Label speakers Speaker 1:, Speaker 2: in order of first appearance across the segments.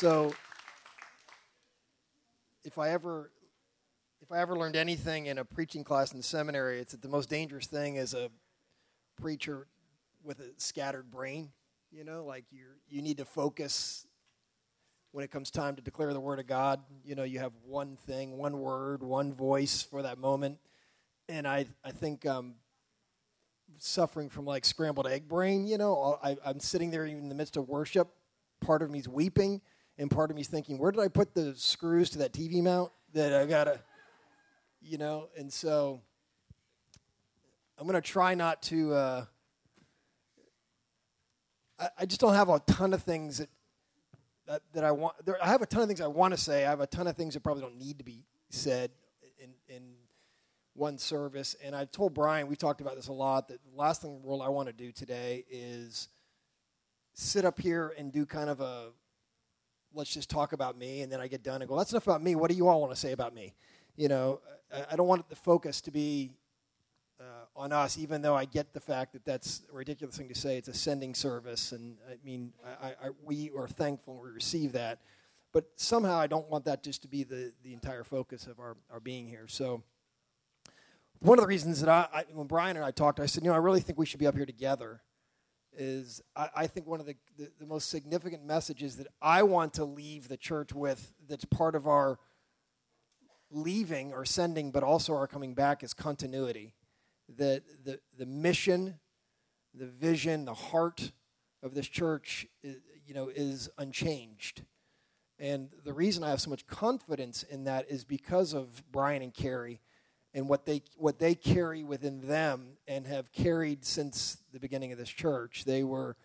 Speaker 1: so if I ever if I ever learned anything in a preaching class in the seminary, it's that the most dangerous thing is a preacher with a scattered brain. You know, like you you need to focus when it comes time to declare the word of God. You know, you have one thing, one word, one voice for that moment. And I I think um, suffering from like scrambled egg brain. You know, I, I'm sitting there in the midst of worship. Part of me's weeping, and part of me's thinking, where did I put the screws to that TV mount that I gotta, you know? And so I'm gonna try not to. Uh, I, I just don't have a ton of things that that, that I want. There, I have a ton of things I want to say. I have a ton of things that probably don't need to be said in in one service. And I told Brian, we talked about this a lot, that the last thing in the world I want to do today is sit up here and do kind of a let's just talk about me and then I get done and go, that's enough about me. What do you all want to say about me? You know, I, I don't want the focus to be uh, on us, even though I get the fact that that's a ridiculous thing to say. It's a sending service, and I mean, I, I, we are thankful we receive that. But somehow I don't want that just to be the, the entire focus of our, our being here. So one of the reasons that I, I, when Brian and I talked, I said, you know, I really think we should be up here together. Is I, I think one of the, the, the, most significant messages that I want to leave the church with that's part of our leaving or sending, but also our coming back is continuity. That the, the mission, the vision, the heart of this church, is, you know, is unchanged. And the reason I have so much confidence in that is because of Brian and Carrie and what they what they carry within them and have carried since the beginning of this church. They were,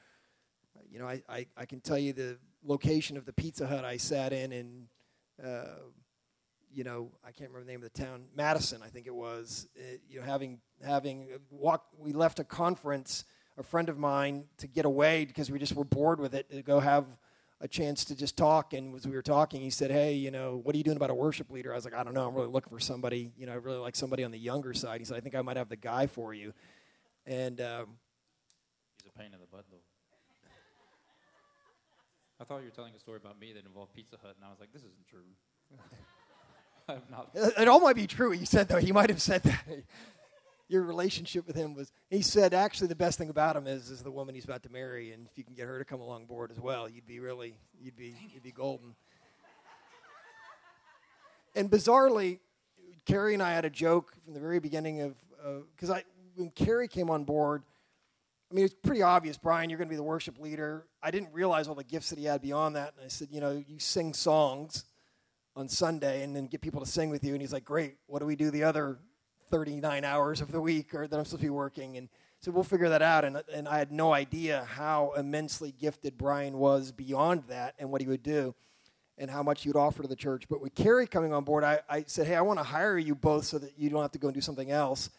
Speaker 1: you know, I, I, I can tell you the location of the Pizza Hut I sat in in, uh, you know, I can't remember the name of the town, Madison, I think it was. It, you know, having having walked, we left a conference. A friend of mine to get away because we just were bored with it to go have a chance to just talk. And as we were talking, he said, Hey, you know, what are you doing about a worship leader? I was like, I don't know. I'm really looking for somebody, you know, I really like somebody on the younger side. He said, I think I might have the guy for you. And um,
Speaker 2: he's a pain in the butt, though. I thought you were telling a story about me that involved Pizza Hut, and I was like, this isn't true.
Speaker 1: I'm not. It all might be true. What you said though. He might have said that your relationship with him was he said actually the best thing about him is is the woman he's about to marry and if you can get her to come along board as well you'd be really you'd be you'd be golden. And bizarrely carrie and i had a joke from the very beginning of because uh, i when carrie came on board i mean it's pretty obvious brian you're going to be the worship leader. I didn't realize all the gifts that he had beyond that and i said you know you sing songs on sunday and then get people to sing with you and he's like great what do we do the other 39 hours of the week or that I'm supposed to be working. And so we'll figure that out. And, and I had no idea how immensely gifted Brian was beyond that and what he would do and how much would offer to the church. But with Carrie coming on board, I, I said, hey, I want to hire you both so that you don't have to go and do something else.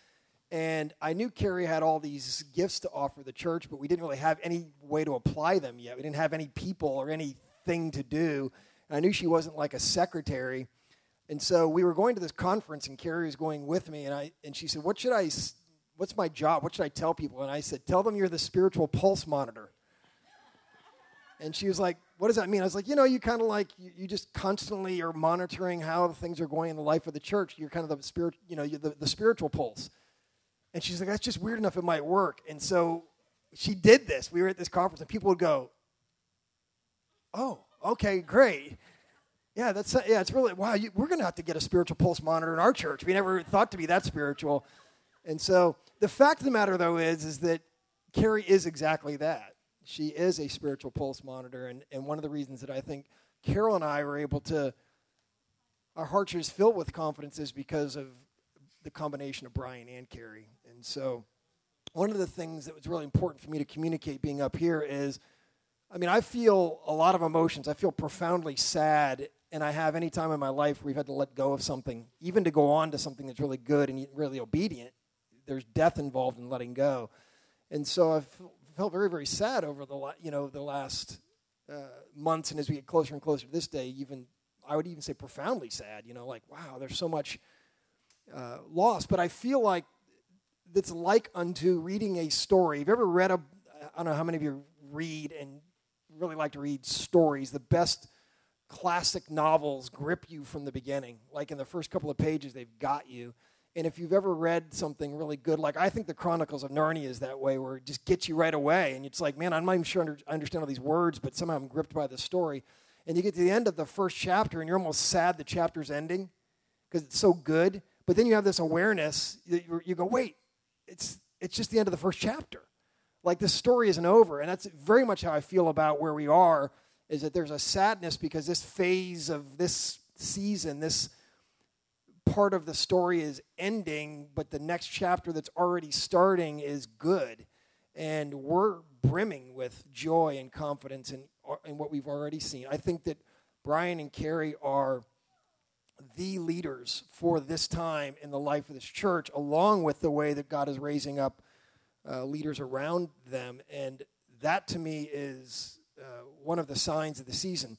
Speaker 1: And I knew Carrie had all these gifts to offer the church, but we didn't really have any way to apply them yet. We didn't have any people or anything to do. And I knew she wasn't like a secretary. And so we were going to this conference, and Carrie was going with me, and I and she said, "What should I? What's my job? What should I tell people?" And I said, "Tell them you're the spiritual pulse monitor." And she was like, "What does that mean?" I was like, "You know, you kind of like you, you, just constantly are monitoring how things are going in the life of the church. You're kind of the spirit, you know, the, the spiritual pulse." And she's like, "That's just weird enough. It might work." And so she did this. We were at this conference, and people would go, "Oh, okay, great." Yeah, that's uh, yeah. It's really wow. You, we're going to have to get a spiritual pulse monitor in our church. We never thought to be that spiritual, and so the fact of the matter though is is that Carrie is exactly that. She is a spiritual pulse monitor, and and one of the reasons that I think Carol and I were able to our hearts are filled with confidence is because of the combination of Brian and Carrie, and so one of the things that was really important for me to communicate being up here is. I mean, I feel a lot of emotions. I feel profoundly sad and I have any time in my life where we've had to let go of something, even to go on to something that's really good and really obedient, there's death involved in letting go. And so I've felt very, very sad over the you know the last uh, months, and as we get closer and closer to this day, even I would even say profoundly sad. You know, like wow, there's so much uh, loss. But I feel like it's like unto reading a story. Have you ever read a? I don't know how many of you read and really like to read stories. The best classic novels grip you from the beginning. Like in the first couple of pages, they've got you. And if you've ever read something really good, like I think the Chronicles of Narnia is that way, where it just gets you right away, and it's like, man, I'm not even sure I understand all these words, but somehow I'm gripped by the story. And you get to the end of the first chapter, and you're almost sad the chapter's ending because it's so good. But then you have this awareness that you go, wait, it's it's just the end of the first chapter. Like the story isn't over, and that's very much how I feel about where we are. Is that there's a sadness because this phase of this season, this part of the story is ending, but the next chapter that's already starting is good. And we're brimming with joy and confidence in, in what we've already seen. I think that Brian and Carrie are the leaders for this time in the life of this church, along with the way that God is raising up uh, leaders around them. And that to me is uh, one of the signs of the season.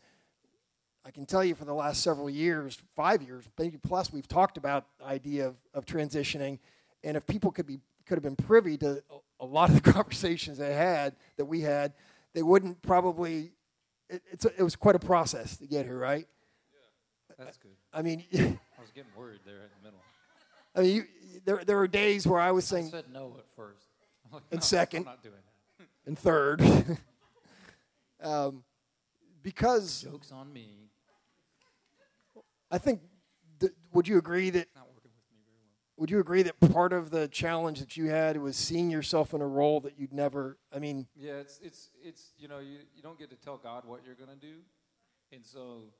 Speaker 1: I can tell you for the last several years, five years, maybe plus, we've talked about the idea of, of transitioning. And if people could be could have been privy to a, lot of the conversations they had that we had, they wouldn't probably. It, it's a, it was quite a process to get here, right?
Speaker 2: Yeah, that's good.
Speaker 1: I mean,
Speaker 2: I was getting worried there in the middle.
Speaker 1: I mean, you, there there were days where I was saying.
Speaker 2: I said no at first.
Speaker 1: Like, and no, second.
Speaker 2: I'm not doing that.
Speaker 1: and third. um, because
Speaker 2: jokes on me.
Speaker 1: I think, th- would you agree that?
Speaker 2: Not working with me very well.
Speaker 1: Would you agree that part of the challenge that you had was seeing yourself in a role that you'd never? I mean.
Speaker 2: Yeah, it's it's it's you know you you don't get to tell God what you're gonna do, and so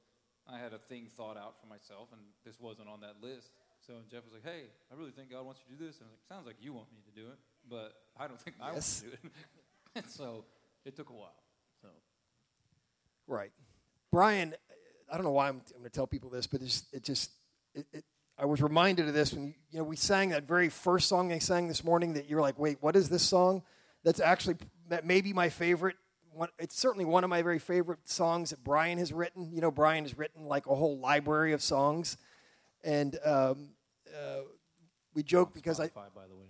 Speaker 2: I had a thing thought out for myself, and this wasn't on that list. So Jeff was like, "Hey, I really think God wants you to do this." And I was like, "Sounds like you want me to do it, but I don't think I yes. want to do it." and so it took a while.
Speaker 1: Right, Brian. I don't know why I'm, I'm going to tell people this, but it's, it just, it, it, I was reminded of this when, you know, we sang that very first song they sang this morning that you're like, wait, what is this song? That's actually, that may be my favorite. One, it's certainly one of my very favorite songs that Brian has written. You know, Brian has written like a whole library of songs. And um, uh, we joke because
Speaker 2: I, by the way,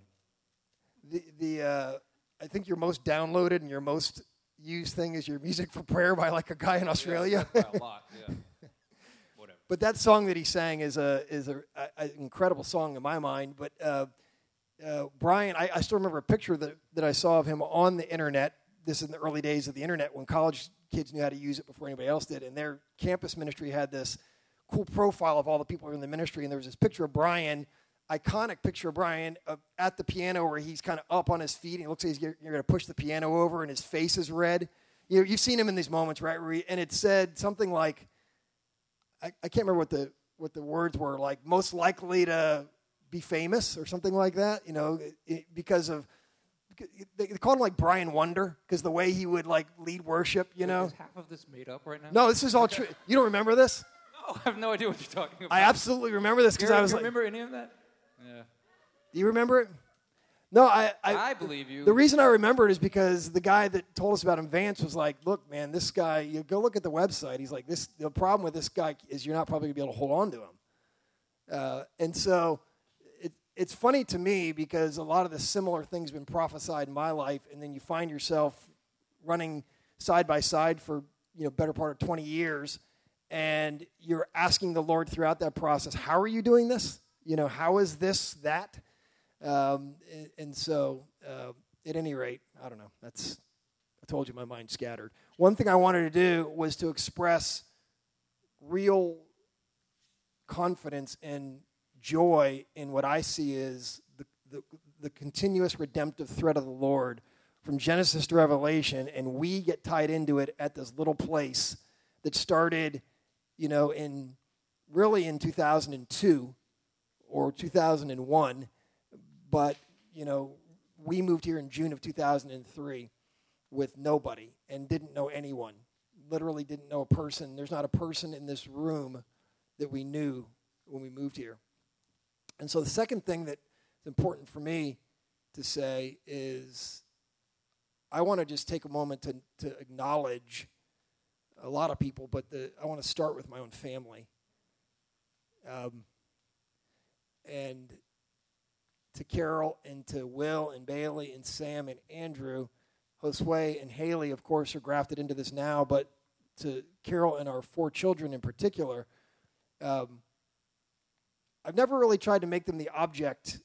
Speaker 1: the, the, uh, I think your most downloaded and your most used thing as your music for prayer by like a guy in Australia.
Speaker 2: Yeah, a lot, yeah.
Speaker 1: But that song that he sang is a is a, an incredible song in my mind. But uh, uh, Brian, I, I, still remember a picture that, that I saw of him on the internet. This is in the early days of the internet when college kids knew how to use it before anybody else did. And their campus ministry had this cool profile of all the people in the ministry. And there was this picture of Brian, iconic picture of Brian uh, at the piano where he's kind of up on his feet. And he looks like he's, you're going to push the piano over and his face is red. You know, you've seen him in these moments, right? He, and it said something like, I, I can't remember what the what the words were like most likely to be famous or something like that you know it, because of they called him like Brian Wonder because the way he would like lead worship, you know.
Speaker 2: Is half of this made up right now?
Speaker 1: No, this is all true. You don't remember this?
Speaker 2: No, I have no idea what you're talking about.
Speaker 1: I absolutely remember this because I was
Speaker 2: you
Speaker 1: like.
Speaker 2: Remember any of that?
Speaker 1: Yeah. Do you remember it? No, I, I,
Speaker 2: I believe you.
Speaker 1: The reason I remember it is because the guy that told us about him, Vance, was like, "Look, man, this guy. You go look at the website. He's like, this. The problem with this guy is you're not probably gonna be able to hold on to him." Uh, and so, it, it's funny to me because a lot of the similar things been prophesied in my life, and then you find yourself running side by side for you know better part of 20 years, and you're asking the Lord throughout that process, "How are you doing this? You know, how is this that?" Um, and, so, uh, at any rate, I don't know. That's I told you my mind's scattered. One thing I wanted to do was to express real confidence and joy in what I see is the, the, the continuous redemptive thread of the Lord from Genesis to Revelation, and we get tied into it at this little place that started, you know, in really in 2002 or 2001 but, you know, we moved here in June of 2003 with nobody and didn't know anyone. Literally didn't know a person. There's not a person in this room that we knew when we moved here. And so the second thing that's important for me to say is I want to just take a moment to, to acknowledge a lot of people, but the, I want to start with my own family. Um, and to Carol and to Will and Bailey and Sam and Andrew. Josue and Haley, of course, are grafted into this now, but to Carol and our four children in particular, um, I've never really tried to make them the object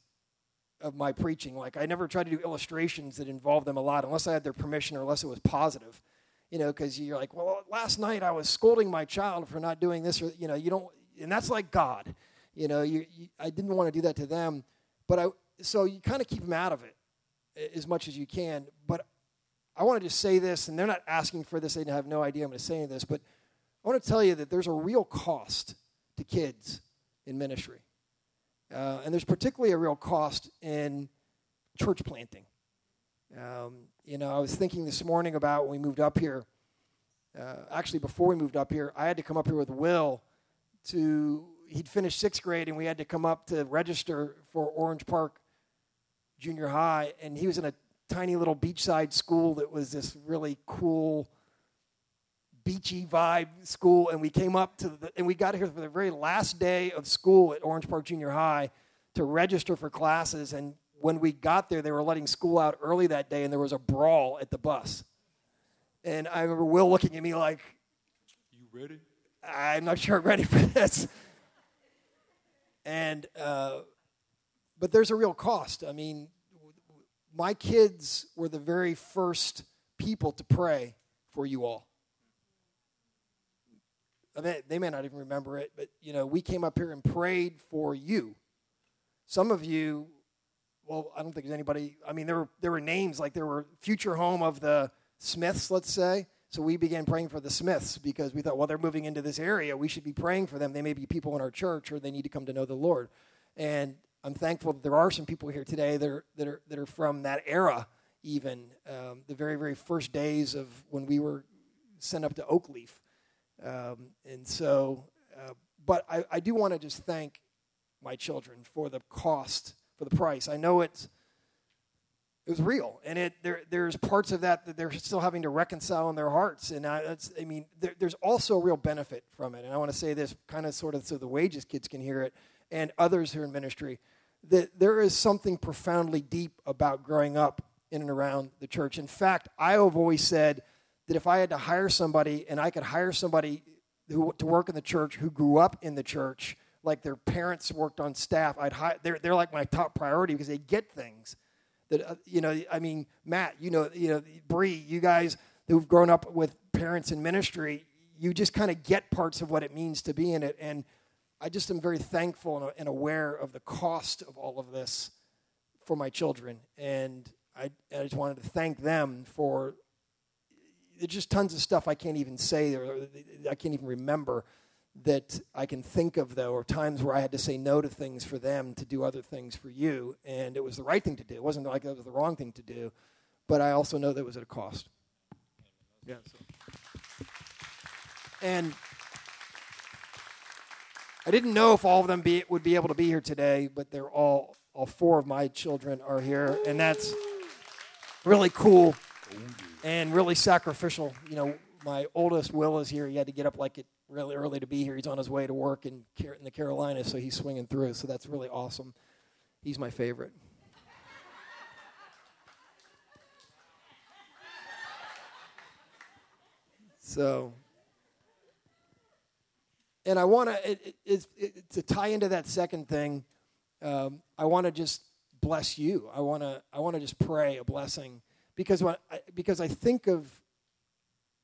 Speaker 1: of my preaching. Like, I never tried to do illustrations that involved them a lot unless I had their permission or unless it was positive. You know, because you're like, well, last night I was scolding my child for not doing this, or, you know, you don't, and that's like God. You know, you, you I didn't want to do that to them. But I, so you kind of keep them out of it as much as you can. But I want to just say this, and they're not asking for this, they have no idea I'm going to say this, but I want to tell you that there's a real cost to kids in ministry. Uh, and there's particularly a real cost in church planting. Um, you know, I was thinking this morning about when we moved up here. Uh, actually, before we moved up here, I had to come up here with Will to, he'd finished sixth grade, and we had to come up to register for Orange Park Junior High. And he was in a tiny little beachside school that was this really cool, beachy vibe school, and we came up to the, and we got here for the very last day of school at Orange Park Junior High to register for classes. And when we got there, they were letting school out early that day, and there was a brawl at the bus. And I remember Will looking at me like,
Speaker 2: "You ready?"
Speaker 1: I'm not sure I'm ready for this. And uh, but there's a real cost. I mean, my kids were the very first people to pray for you all. I mean, they may not even remember it, but you know, we came up here and prayed for you. Some of you, well, I don't think there's anybody. I mean, there were there were names like there were future home of the Smiths, let's say. So we began praying for the Smiths because we thought, well, they're moving into this area. We should be praying for them. They may be people in our church, or they need to come to know the Lord. And I'm thankful that there are some people here today that are that are that are from that era, even um, the very very first days of when we were sent up to Oakleaf. Um, and so, uh, but I, I do want to just thank my children for the cost, for the price. I know it's it was real, and it there there's parts of that that they're still having to reconcile in their hearts, and I, I mean there, there's also a real benefit from it. And I want to say this kind of sort of so the wages kids can hear it, and others who are in ministry, that there is something profoundly deep about growing up in and around the church. In fact, I have always said that if I had to hire somebody and I could hire somebody who, to work in the church who grew up in the church, like their parents worked on staff, I'd hire, they're, they're like my top priority because they get things that, uh, you know, I mean, Matt, you know, you know, Bree, you guys who've grown up with parents in ministry, you just kind of get parts of what it means to be in it. And I just am very thankful and aware of the cost of all of this for my children. And I, I just wanted to thank them for there's just tons of stuff I can't even say or I can't even remember that I can think of though, or times where I had to say no to things for them to do other things for you, and it was the right thing to do. It wasn't like it was the wrong thing to do, but I also know that it was at a cost. Yeah. So. And I didn't know if all of them be, would be able to be here today, but they're all all four of my children are here, and that's really cool and really sacrificial. You know, my oldest Will is here. He had to get up like it really early to be here. He's on his way to work in in the Carolinas, so he's swinging through. So that's really awesome. He's my favorite. So, and I want to it, it, it, to tie into that second thing. Um, I want to just bless you. I want to I want to just pray a blessing because when I, because I think of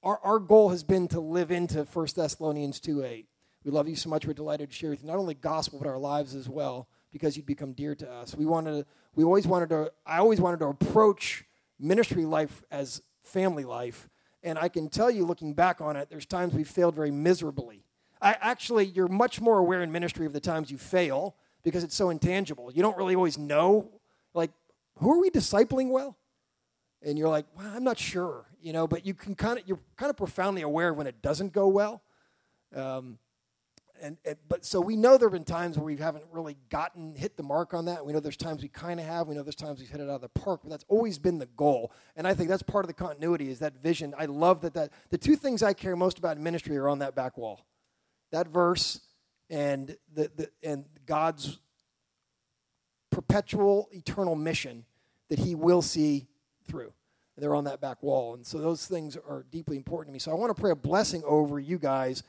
Speaker 1: our, our goal has been to live into 1 Thessalonians 2 8. We love you so much. We're delighted to share with you not only gospel, but our lives as well, because you'd become dear to us. We wanted to, we always wanted to, I always wanted to approach ministry life as family life. And I can tell you, looking back on it, there's times we failed very miserably. I actually, you're much more aware in ministry of the times you fail because it's so intangible. You don't really always know, like, who are we discipling well? And you're like, well, I'm not sure, you know, but you can kind of you're kind of profoundly aware when it doesn't go well. Um, and, and, but so we know there have been times where we haven't really gotten hit the mark on that. We know there's times we kind of have. We know there's times we've hit it out of the park, but that's always been the goal. And I think that's part of the continuity is that vision. I love that that the two things I care most about in ministry are on that back wall, that verse and the, the and God's perpetual eternal mission that He will see through. they're on that back wall. And so those things are deeply important to me. So I want to pray a blessing over you guys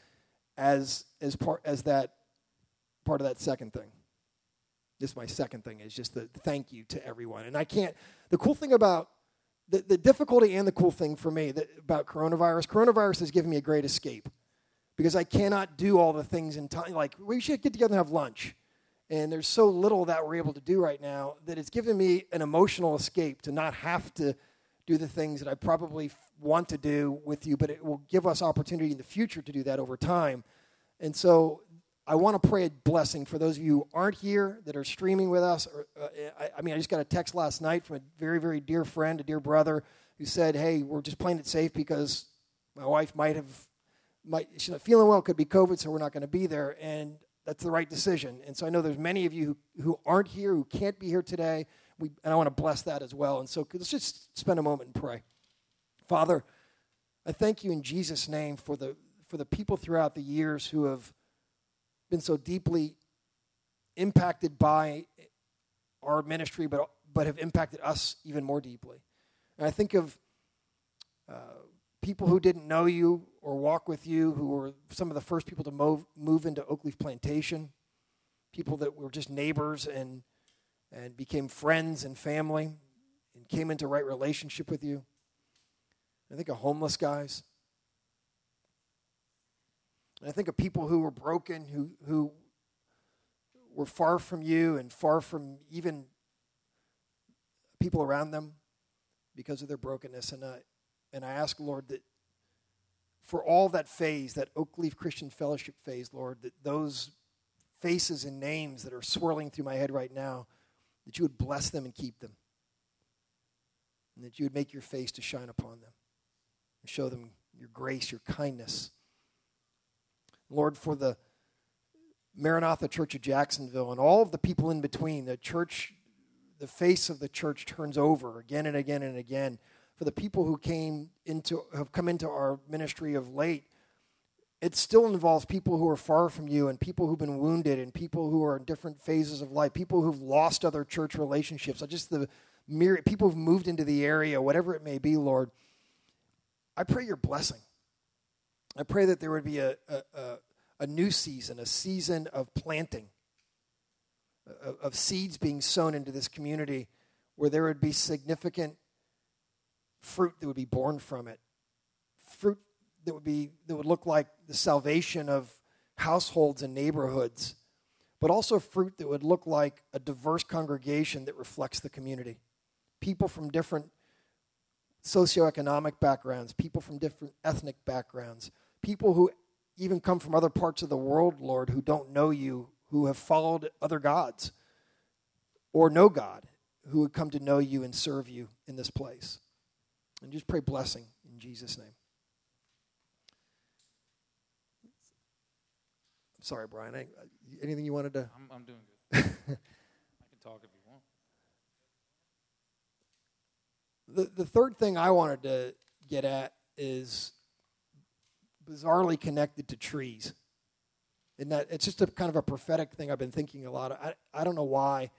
Speaker 1: as as part as that part of that second thing. This is my second thing is just the thank you to everyone. And I can't the cool thing about the, the difficulty and the cool thing for me that, about coronavirus, coronavirus has given me a great escape because I cannot do all the things in time. Like, we should get together and have lunch. And there's so little that we're able to do right now that it's given me an emotional escape to not have to do the things that I probably want to do with you, but it will give us opportunity in the future to do that over time. And so I want to pray a blessing for those of you who aren't here that are streaming with us. Or, uh, I, I, mean, I just got a text last night from a very, very dear friend, a dear brother, who said, "Hey, we're just playing it safe because my wife might have, might she's not feeling well, could be COVID, so we're not going to be there." And that's the right decision. And so I know there's many of you who, who aren't here, who can't be here today. We, and I want to bless that as well. And so let's just spend a moment and pray. Father, I thank you in Jesus' name for the for the people throughout the years who have been so deeply impacted by our ministry, but, but have impacted us even more deeply. And I think of uh, people who didn't know you or walk with you, who were some of the first people to move, move into Oakleaf Plantation, people that were just neighbors and, and became friends and family and came into right relationship with you. I think of homeless guys. And I think of people who were broken, who, who were far from you and far from even people around them because of their brokenness. And, I, and I ask, Lord, that for all that phase, that Oakleaf Christian Fellowship phase, Lord, that those faces and names that are swirling through my head right now, that you would bless them and keep them. And that you would make your face to shine upon them and show them your grace, your kindness Lord, for the Maranatha Church of Jacksonville and all of the people in between, the church, the face of the church turns over again and again and again. For the people who came into, have come into our ministry of late, it still involves people who are far from you and people who've been wounded and people who are in different phases of life, people who've lost other church relationships, just the myriad people who've moved into the area, whatever it may be, Lord. I pray your blessing. I pray that there would be a, a, a new season, a season of planting, of, of seeds being sown into this community where there would be significant fruit that would be born from it. Fruit that would be that would look like the salvation of households and neighborhoods, but also fruit that would look like a diverse congregation that reflects the community. People from different socioeconomic backgrounds, people from different ethnic backgrounds, people who even come from other parts of the world, Lord, who don't know you, who have followed other gods or no God, who would come to know you and serve you in this place. And just pray blessing in Jesus' name. I'm sorry, Brian. I, anything you wanted to?
Speaker 2: I'm, I'm doing good. I can talk if you want.
Speaker 1: The, the third thing I wanted to get at is bizarrely connected to trees. And that it's just a kind of a prophetic thing I've been thinking a lot. Of. I I don't know why.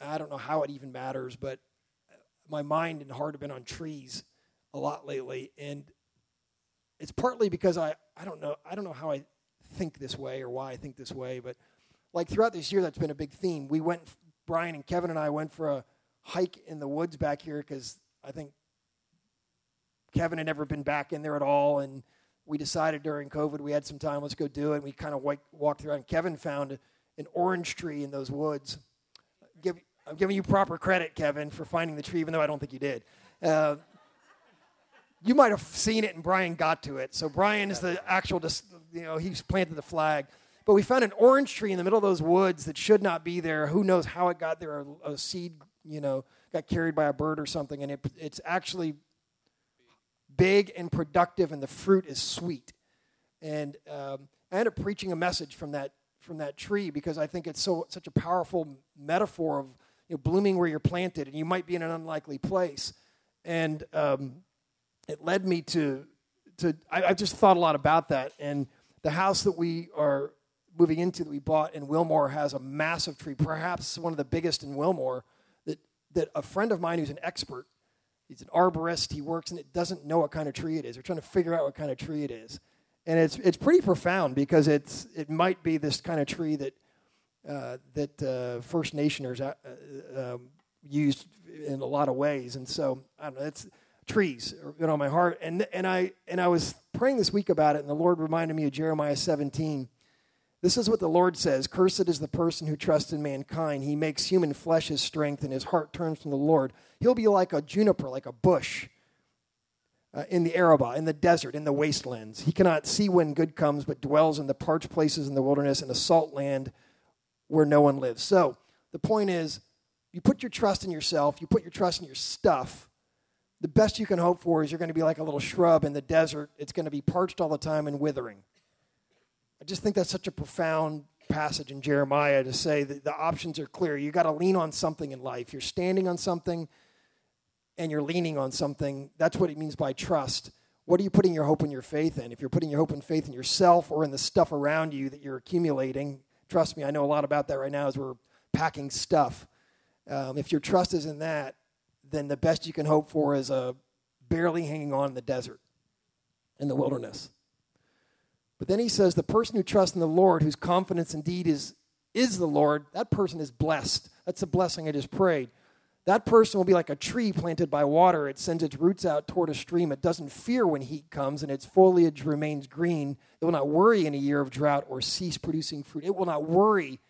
Speaker 1: I don't know how it even matters, but my mind and heart have been on trees a lot lately, and it's partly because I I don't know I don't know how I think this way or why I think this way, but like throughout this year, that's been a big theme. We went, Brian and Kevin and I went for a hike in the woods back here because I think Kevin had never been back in there at all, and we decided during COVID we had some time. Let's go do it. And we kind of walked around. Kevin found an orange tree in those woods. Give, I'm giving you proper credit, Kevin, for finding the tree, even though I don't think you did. Uh, you might have seen it, and Brian got to it. So Brian is the actual, you know, he's planted the flag. But we found an orange tree in the middle of those woods that should not be there. Who knows how it got there? A, a seed, you know, got carried by a bird or something, and it, it's actually big and productive, and the fruit is sweet. And um, I ended up preaching a message from that from that tree because I think it's so such a powerful metaphor of you know, blooming where you're planted, and you might be in an unlikely place. And um, it led me to to I, I just thought a lot about that. And the house that we are moving into that we bought in Wilmore has a massive tree, perhaps one of the biggest in Wilmore. That that a friend of mine who's an expert he's an arborist. He works and it doesn't know what kind of tree it is. They're trying to figure out what kind of tree it is, and it's it's pretty profound because it's it might be this kind of tree that uh, that uh, First Nationers uh, uh um, used in a lot of ways, and so I don't know. It's trees you know my heart, and and I and I was praying this week about it, and the Lord reminded me of Jeremiah 17 this is what the Lord says Cursed is the person who trusts in mankind. He makes human flesh his strength, and his heart turns from the Lord. He'll be like a juniper, like a bush uh, in the Arabah, in the desert, in the wastelands. He cannot see when good comes, but dwells in the parched places in the wilderness, in a salt land where no one lives. So the point is, you put your trust in yourself, you put your trust in your stuff. The best you can hope for is you're going to be like a little shrub in the desert. It's going to be parched all the time and withering. I just think that's such a profound passage in Jeremiah to say that the options are clear. You got to lean on something in life. You're standing on something and you're leaning on something. That's what it means by trust. What are you putting your hope and your faith in? If you're putting your hope and faith in yourself or in the stuff around you that you're accumulating, trust me, I know a lot about that right now as we're packing stuff. Um, if your trust is in that, then the best you can hope for is a barely hanging on in the desert, in the wilderness. But then he says, the person who trusts in the Lord, whose confidence indeed is, is the Lord, that person is blessed. That's a blessing I just prayed. That person will be like a tree planted by water. It sends its roots out toward a stream. It doesn't fear when heat comes, and its foliage remains green. It will not worry in a year of drought or cease producing fruit. It will not worry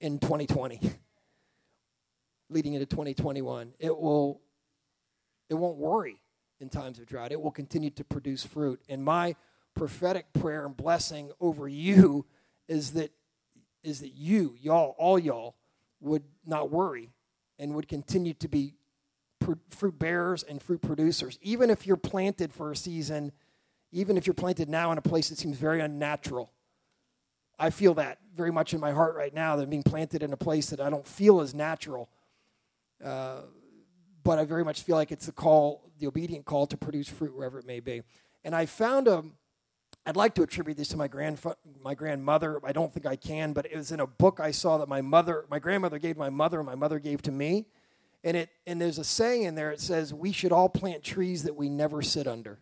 Speaker 1: in 2020, leading into 2021. It will. It won't worry in times of drought. It will continue to produce fruit. And my prophetic prayer and blessing over you is that is that you, y'all, all y'all, would not worry and would continue to be fruit bearers and fruit producers. Even if you're planted for a season, even if you're planted now in a place that seems very unnatural. I feel that very much in my heart right now that I'm being planted in a place that I don't feel as natural. Uh, but I very much feel like it's the call, the obedient call to produce fruit wherever it may be. And I found a, I'd like to attribute this to my grandfa- my grandmother. I don't think I can, but it was in a book I saw that my mother, my grandmother gave my mother, and my mother gave to me. And it and there's a saying in there. It says, "We should all plant trees that we never sit under."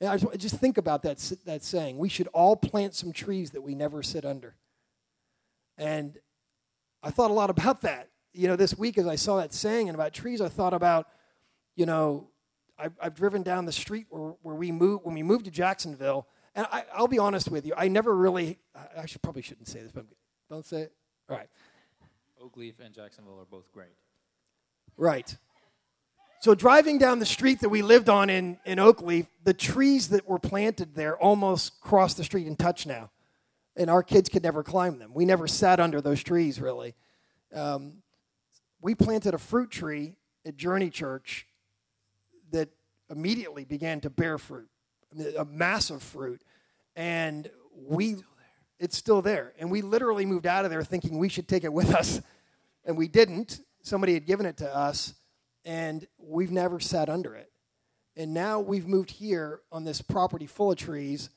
Speaker 1: And I just, just think about that that saying. We should all plant some trees that we never sit under. And I thought a lot about that. You know, this week as I saw that saying and about trees, I thought about, you know, I've, I've driven down the street where, where we moved when we moved to Jacksonville, and I, will be honest with you, I never really. I should probably shouldn't say this, but don't say it. All right.
Speaker 2: Oakleaf and Jacksonville are both great.
Speaker 1: Right. So driving down the street that we lived on in, in Oakleaf, the trees that were planted there almost cross the street and touch now. And our kids could never climb them. We never sat under those trees, really. Um, we planted a fruit tree at Journey Church immediately began to bear fruit, a massive fruit. And we, it's still there. And we literally moved out of there thinking we should take it with us. And we didn't. Somebody had given it to us, and we've never sat under it. And now we've moved here on this property full of trees,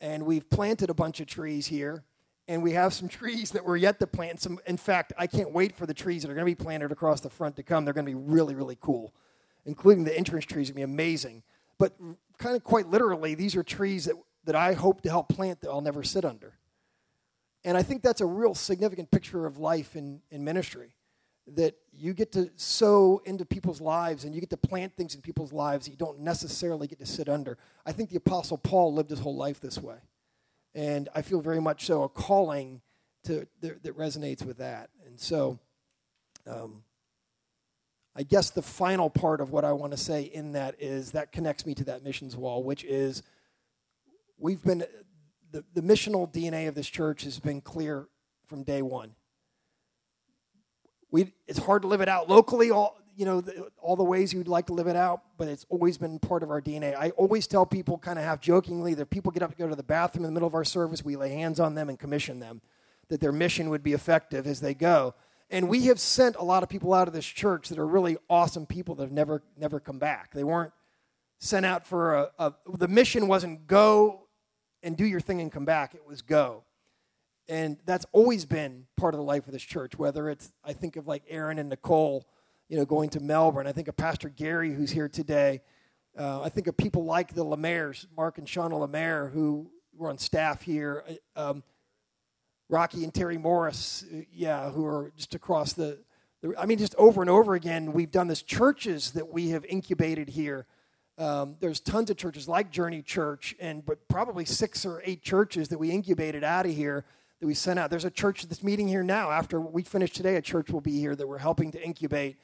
Speaker 1: and we've planted a bunch of trees here. And we have some trees that we're yet to plant. Some, in fact, I can't wait for the trees that are going to be planted across the front to come. They're going to be really, really cool including the entrance trees, going to be amazing. But kind of quite literally, these are trees that, that I hope to help plant that I'll never sit under. And I think that's a real significant picture of life in, in ministry. That you get to sow into people's lives and you get to plant things in people's lives that you don't necessarily get to sit under. I think the Apostle Paul lived his whole life this way. And I feel very much so a calling to, that, that resonates with that. And so, um, I guess the final part of what I want to say in that is that connects me to that missions wall, which is we've been, the, the missional DNA of this church has been clear from day one. We, it's hard to live it out locally, all, you know, the, all the ways you'd like to live it out, but it's always been part of our DNA. I always tell people, kind of half jokingly, that people get up to go to the bathroom in the middle of our service, we lay hands on them and commission them, that their mission would be effective as they go. And we have sent a lot of people out of this church that are really awesome people that have never, never come back. They weren't sent out for a, a the mission wasn't go and do your thing and come back, it was go. And that's always been part of the life of this church, whether it's, I think of like Aaron and Nicole, you know, going to Melbourne. I think of Pastor Gary, who's here today. Uh, I think of people like the Lemaire's, Mark and Shauna Lemaire, who were on staff here. Uh, um, Rocky and Terry Morris, uh, yeah, who are just across the, the, I mean, just over and over again, we've done this. Churches that we have incubated here. Um, there's tons of churches like Journey Church, and but probably six or eight churches that we incubated out of here that we sent out. There's a church that's meeting here now. After we finish today, a church will be here that we're helping to incubate.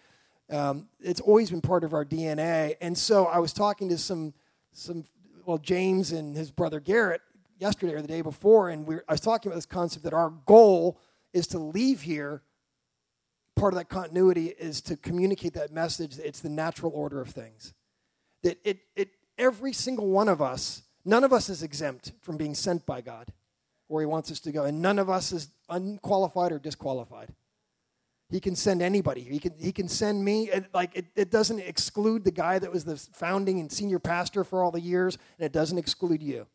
Speaker 1: Um, it's always been part of our DNA. And so I was talking to some, some well, James and his brother Garrett yesterday or the day before, and we I was talking about this concept that our goal is to leave here. Part of that continuity is to communicate that message. That it's the natural order of things. That it, it, every single one of us, none of us is exempt from being sent by God where He wants us to go, and none of us is unqualified or disqualified. He can send anybody. He can, he can send me. like it, it doesn't exclude the guy that was the founding and senior pastor for all the years, and it doesn't exclude you.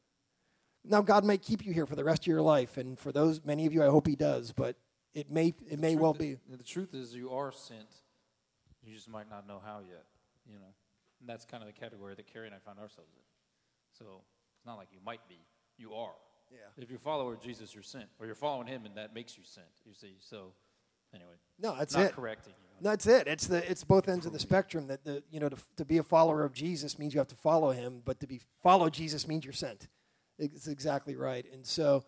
Speaker 1: Now, God may keep you here for the rest of your life, and for those many of you, I hope He does. But it may it may well be.
Speaker 2: The truth is, you are sent. You just might not know how yet. You know, and that's kind of the category that Carrie and I found ourselves in. So it's not like you might be. You are.
Speaker 1: Yeah.
Speaker 2: If you're a follower of Jesus, you're sent, or you're following Him, and that makes you sent. You see. So anyway.
Speaker 1: No, that's
Speaker 2: not
Speaker 1: it.
Speaker 2: correcting you.
Speaker 1: That's it. It's the it's both ends of the spectrum. That the you know to, to be a follower of Jesus means you have to follow Him, but to be follow Jesus means you're sent. It's exactly right. And so,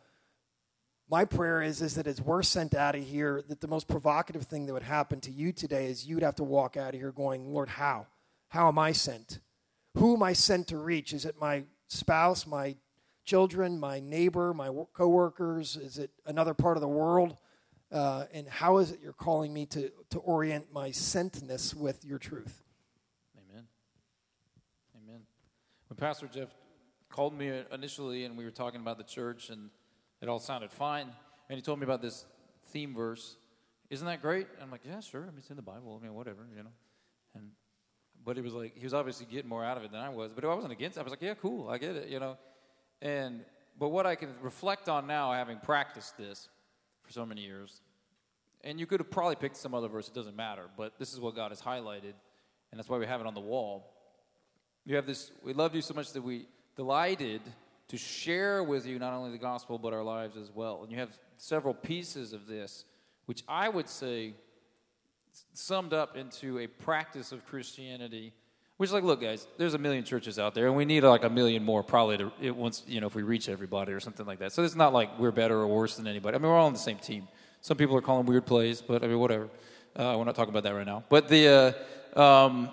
Speaker 1: my prayer is is that as we're sent out of here, that the most provocative thing that would happen to you today is you'd have to walk out of here going, Lord, how? How am I sent? Who am I sent to reach? Is it my spouse, my children, my neighbor, my coworkers? Is it another part of the world? Uh, and how is it you're calling me to, to orient my sentness with your truth?
Speaker 2: Amen. Amen. When Pastor Jeff called me initially and we were talking about the church and it all sounded fine, and he told me about this theme verse. Isn't that great? And I'm like, yeah, sure. I mean, it's in the Bible. I mean, whatever, you know. And but he was like, he was obviously getting more out of it than I was. But I wasn't against. it. I was like, yeah, cool. I get it, you know. And but what I can reflect on now, having practiced this for so many years, and you could have probably picked some other verse, it doesn't matter, but this is what God has highlighted, and that's why we have it on the wall. You have this, we loved you so much that we delighted to share with you not only the gospel, but our lives as well. And you have several pieces of this, which I would say summed up into a practice of Christianity which, like, look, guys, there's a million churches out there, and we need like a million more probably to it once you know if we reach everybody or something like that. So it's not like we're better or worse than anybody. I mean, we're all on the same team. Some people are calling weird plays, but I mean, whatever. Uh, we're not talking about that right now. But the uh, um,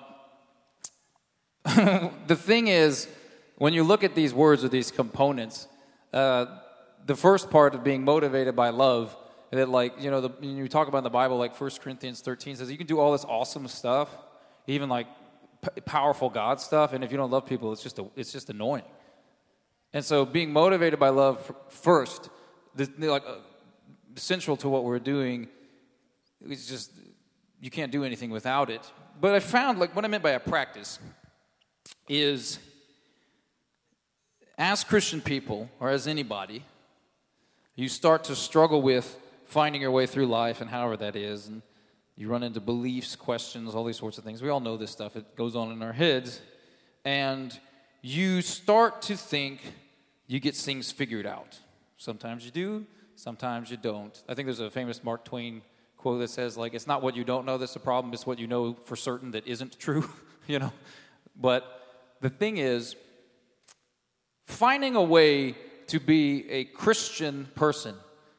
Speaker 2: the thing is, when you look at these words or these components, uh, the first part of being motivated by love, that like you know, the, you talk about in the Bible, like 1 Corinthians 13 says, you can do all this awesome stuff, even like p- powerful God stuff, and if you don't love people, it's just a, it's just annoying. And so, being motivated by love first, the, like uh, central to what we're doing, is just you can't do anything without it. But I found like what I meant by a practice is as Christian people or as anybody, you start to struggle with finding your way through life and however that is, and you run into beliefs, questions, all these sorts of things. We all know this stuff, it goes on in our heads. And you start to think you get things figured out. Sometimes you do, sometimes you don't. I think there's a famous Mark Twain quote that says, like, it's not what you don't know that's the problem, it's what you know for certain that isn't true, you know? But the thing is, finding a way to be a Christian person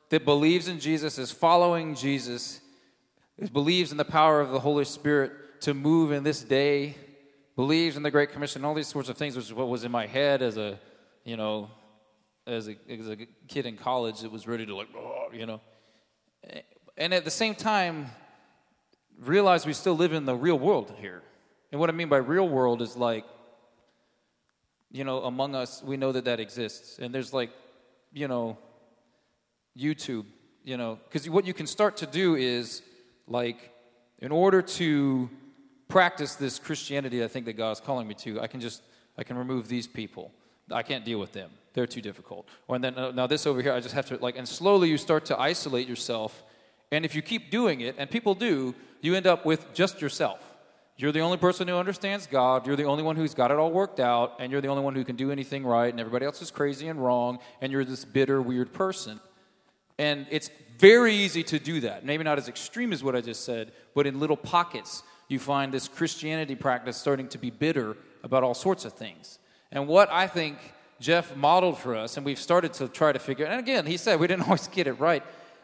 Speaker 2: that believes in Jesus, is following Jesus, believes in the power of the Holy Spirit to move in this day, believes in the Great Commission, all these sorts of things, which is what was in my head as a, you know, as a, as a kid in college that was ready to like, oh, you know. And at the same time, realize we still live in the real world here. And what I mean by real world is like, you know, among us, we know that that exists. And there's like, you know, YouTube, you know, because what you can start to do is like, in order to practice this Christianity I think that God's calling me to, I can just, I can remove these people. I can't deal with them. They're too difficult. Or and then, uh, now this over here, I just have to, like, and slowly you start to isolate yourself And if you keep doing it, and people do, you end up with just yourself. You're the only person who understands God. You're the only one who's got it all worked out, and you're the only one who can do anything right, and everybody else is crazy and wrong, and you're this bitter, weird person. And it's very easy to do that. Maybe not as extreme as what I just said, but in little pockets, you find this Christianity practice starting to be bitter about all sorts of things. And what I think Jeff modeled for us, and we've started to try to figure, and again, he said we didn't always get it right,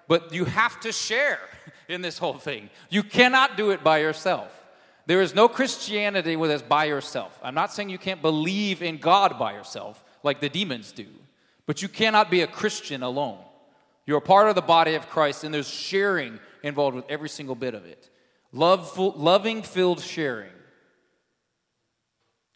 Speaker 2: but you have to share in this whole thing. You cannot do it by yourself. There is no Christianity where it's by yourself. I'm not saying you can't believe in God by yourself like the demons do, but you cannot be a Christian alone. You're a part of the body of Christ, and there's sharing involved with every single bit of it. Love, loving filled sharing.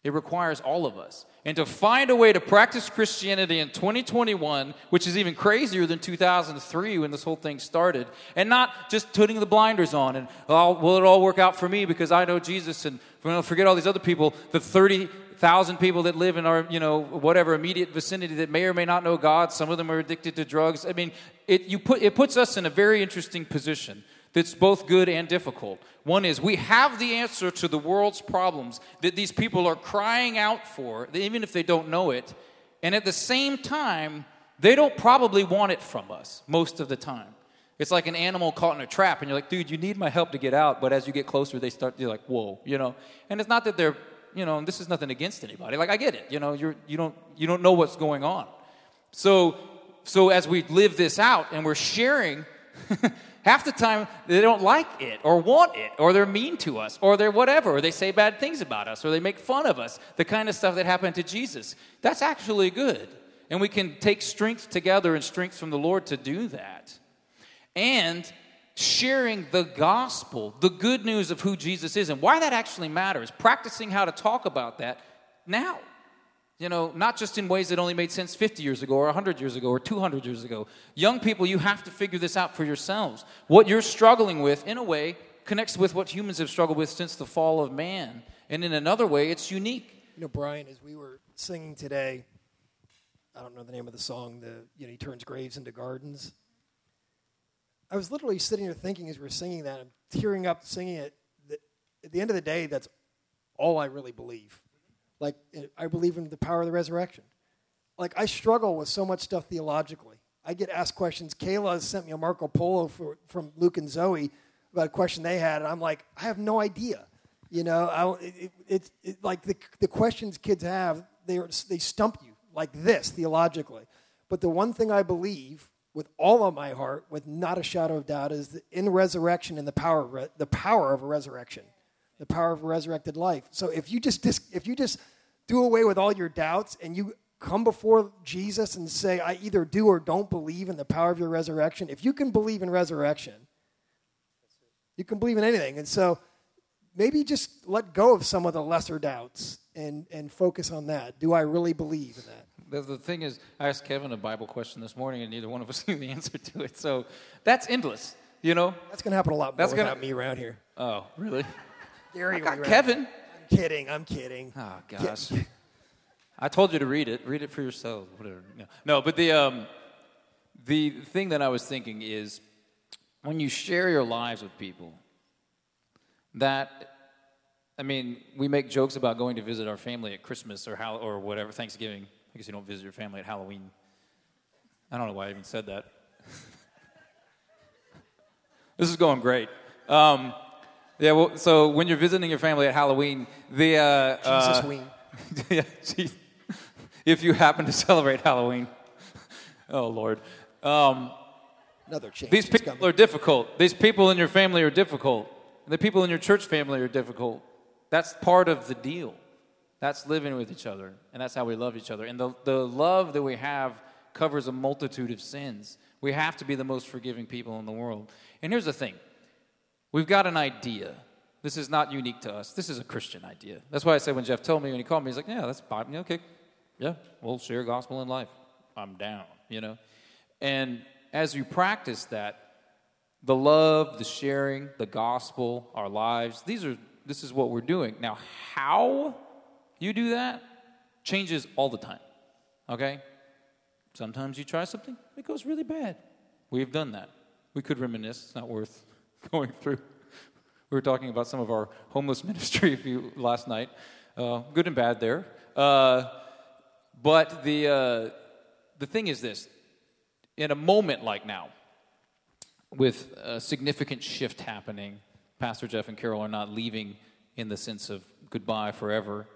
Speaker 2: It requires all of us. And to find a way to practice Christianity in 2021, which is even crazier than 2003 when this whole thing started, and not just putting the blinders on and, oh, will it all work out for me because I know Jesus and forget all these other people, the 30,000 people that live in our, you know, whatever immediate vicinity that may or may not know God. Some of them are addicted to drugs. I mean, it, you put, it puts us in a very interesting position that's both good and difficult. One is we have the answer to the world's problems that these people are crying out for, even if they don't know it. And at the same time, they don't probably want it from us most of the time. It's like an animal caught in a trap, and you're like, dude, you need my help to get out. But as you get closer, they start, you're like, whoa, you know? And it's not that they're, you know, this is nothing against anybody. Like, I get it, you know, you're, you, don't, you don't know what's going on. So, so as we live this out and we're sharing, Half the time, they don't like it or want it, or they're mean to us, or they're whatever, or they say bad things about us, or they make fun of us. The kind of stuff that happened to Jesus. That's actually good. And we can take strength together and strength from the Lord to do that. And sharing the gospel, the good news of who Jesus is, and why that actually matters, practicing how to talk about that now. You know, not just in ways that only made sense 50 years ago or 100 years ago or 200 years ago. Young people, you have to figure this out for yourselves. What you're struggling with, in a way, connects with what humans have struggled with since the fall of man. And in another way, it's unique.
Speaker 1: You know, Brian, as we were singing today, I don't know the name of the song, the you know, he turns graves into gardens. I was literally sitting here thinking as we were singing that, I'm tearing up singing it, that at the end of the day, that's all I really believe. Like, I believe in the power of the resurrection. Like, I struggle with so much stuff theologically. I get asked questions. Kayla sent me a Marco Polo for, from Luke and Zoe about a question they had, and I'm like, I have no idea. You know, I, it, it, it, like the, the questions kids have, they, are, they stump you like this theologically. But the one thing I believe with all of my heart, with not a shadow of doubt, is in resurrection and the power, the power of a resurrection the power of resurrected life. So if you just dis- if you just do away with all your doubts and you come before Jesus and say, I either do or don't believe in the power of your resurrection, if you can believe in resurrection, you can believe in anything. And so maybe just let go of some of the lesser doubts and, and focus on that. Do I really believe in that?
Speaker 2: The, the thing is, I asked Kevin a Bible question this morning, and neither one of us knew the answer to it. So that's endless, you know?
Speaker 1: That's going to happen a lot more that's without gonna, me around here.
Speaker 2: Oh, really?
Speaker 1: Gary,
Speaker 2: got Kevin.
Speaker 1: I'm kidding. I'm kidding.
Speaker 2: Oh gosh. I told you to read it. Read it for yourself. Whatever. No, no but the um, the thing that I was thinking is when you share your lives with people, that I mean, we make jokes about going to visit our family at Christmas or how or whatever Thanksgiving. I guess you don't visit your family at Halloween. I don't know why I even said that. this is going great. Um, yeah, well, so when you're visiting your family at Halloween, the uh,
Speaker 1: Jesus uh, ween.
Speaker 2: yeah, if you happen to celebrate Halloween, oh Lord, um,
Speaker 1: another change.
Speaker 2: These people coming. are difficult. These people in your family are difficult. The people in your church family are difficult. That's part of the deal. That's living with each other, and that's how we love each other. And the, the love that we have covers a multitude of sins. We have to be the most forgiving people in the world. And here's the thing We've got an idea. This is not unique to us. This is a Christian idea. That's why I said when Jeff told me, when he called me, he's like, yeah, that's Bible. Okay. Yeah, we'll share gospel in life. I'm down, you know? And as you practice that, the love, the sharing, the gospel, our lives, these are this is what we're doing. Now, how you do that changes all the time. Okay? Sometimes you try something, it goes really bad. We've done that. we could reminisce. It's not worth going through. We were talking about some of our homeless ministry a few, last night. Uh, good and bad there. Uh, but the, uh, the thing is this in a moment like now, with a significant shift happening, Pastor Jeff and Carol are not leaving in the sense of goodbye forever.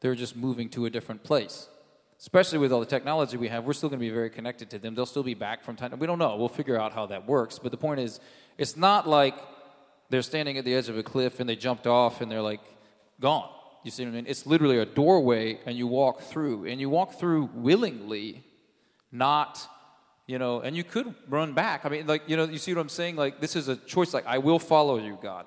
Speaker 2: They're just moving to a different place. Especially with all the technology we have, we're still going to be very connected to them. They'll still be back from time. We don't know. We'll figure out how that works. But the point is, it's not like they're standing at the edge of a cliff and they jumped off and they're like gone. You see what I mean? It's literally a doorway and you walk through. And you walk through willingly, not, you know, and you could run back. I mean, like, you know, you see what I'm saying? Like, this is a choice, like, I will follow you, God.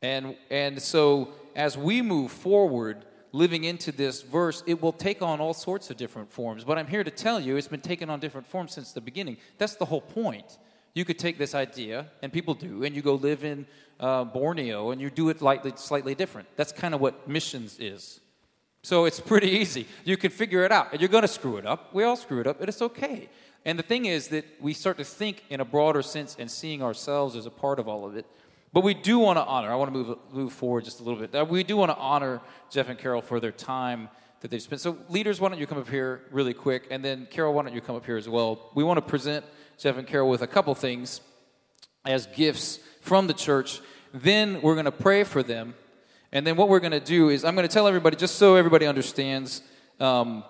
Speaker 2: And, and so as we move forward, living into this verse, it will take on all sorts of different forms. But I'm here to tell you, it's been taken on different forms since the beginning. That's the whole point. You could take this idea, and people do, and you go live in uh, Borneo and you do it lightly, slightly different. That's kind of what missions is. So it's pretty easy. You can figure it out. And you're going to screw it up. We all screw it up, but it's okay. And the thing is that we start to think in a broader sense and seeing ourselves as a part of all of it. But we do want to honor, I want to move, move forward just a little bit. We do want to honor Jeff and Carol for their time that they've spent. So, leaders, why don't you come up here really quick? And then, Carol, why don't you come up here as well? We want to present Jeff and Carol with a couple things as gifts from the church. Then we're going to pray for them. And then what we're going to do is I'm going to tell everybody, just so everybody understands, um,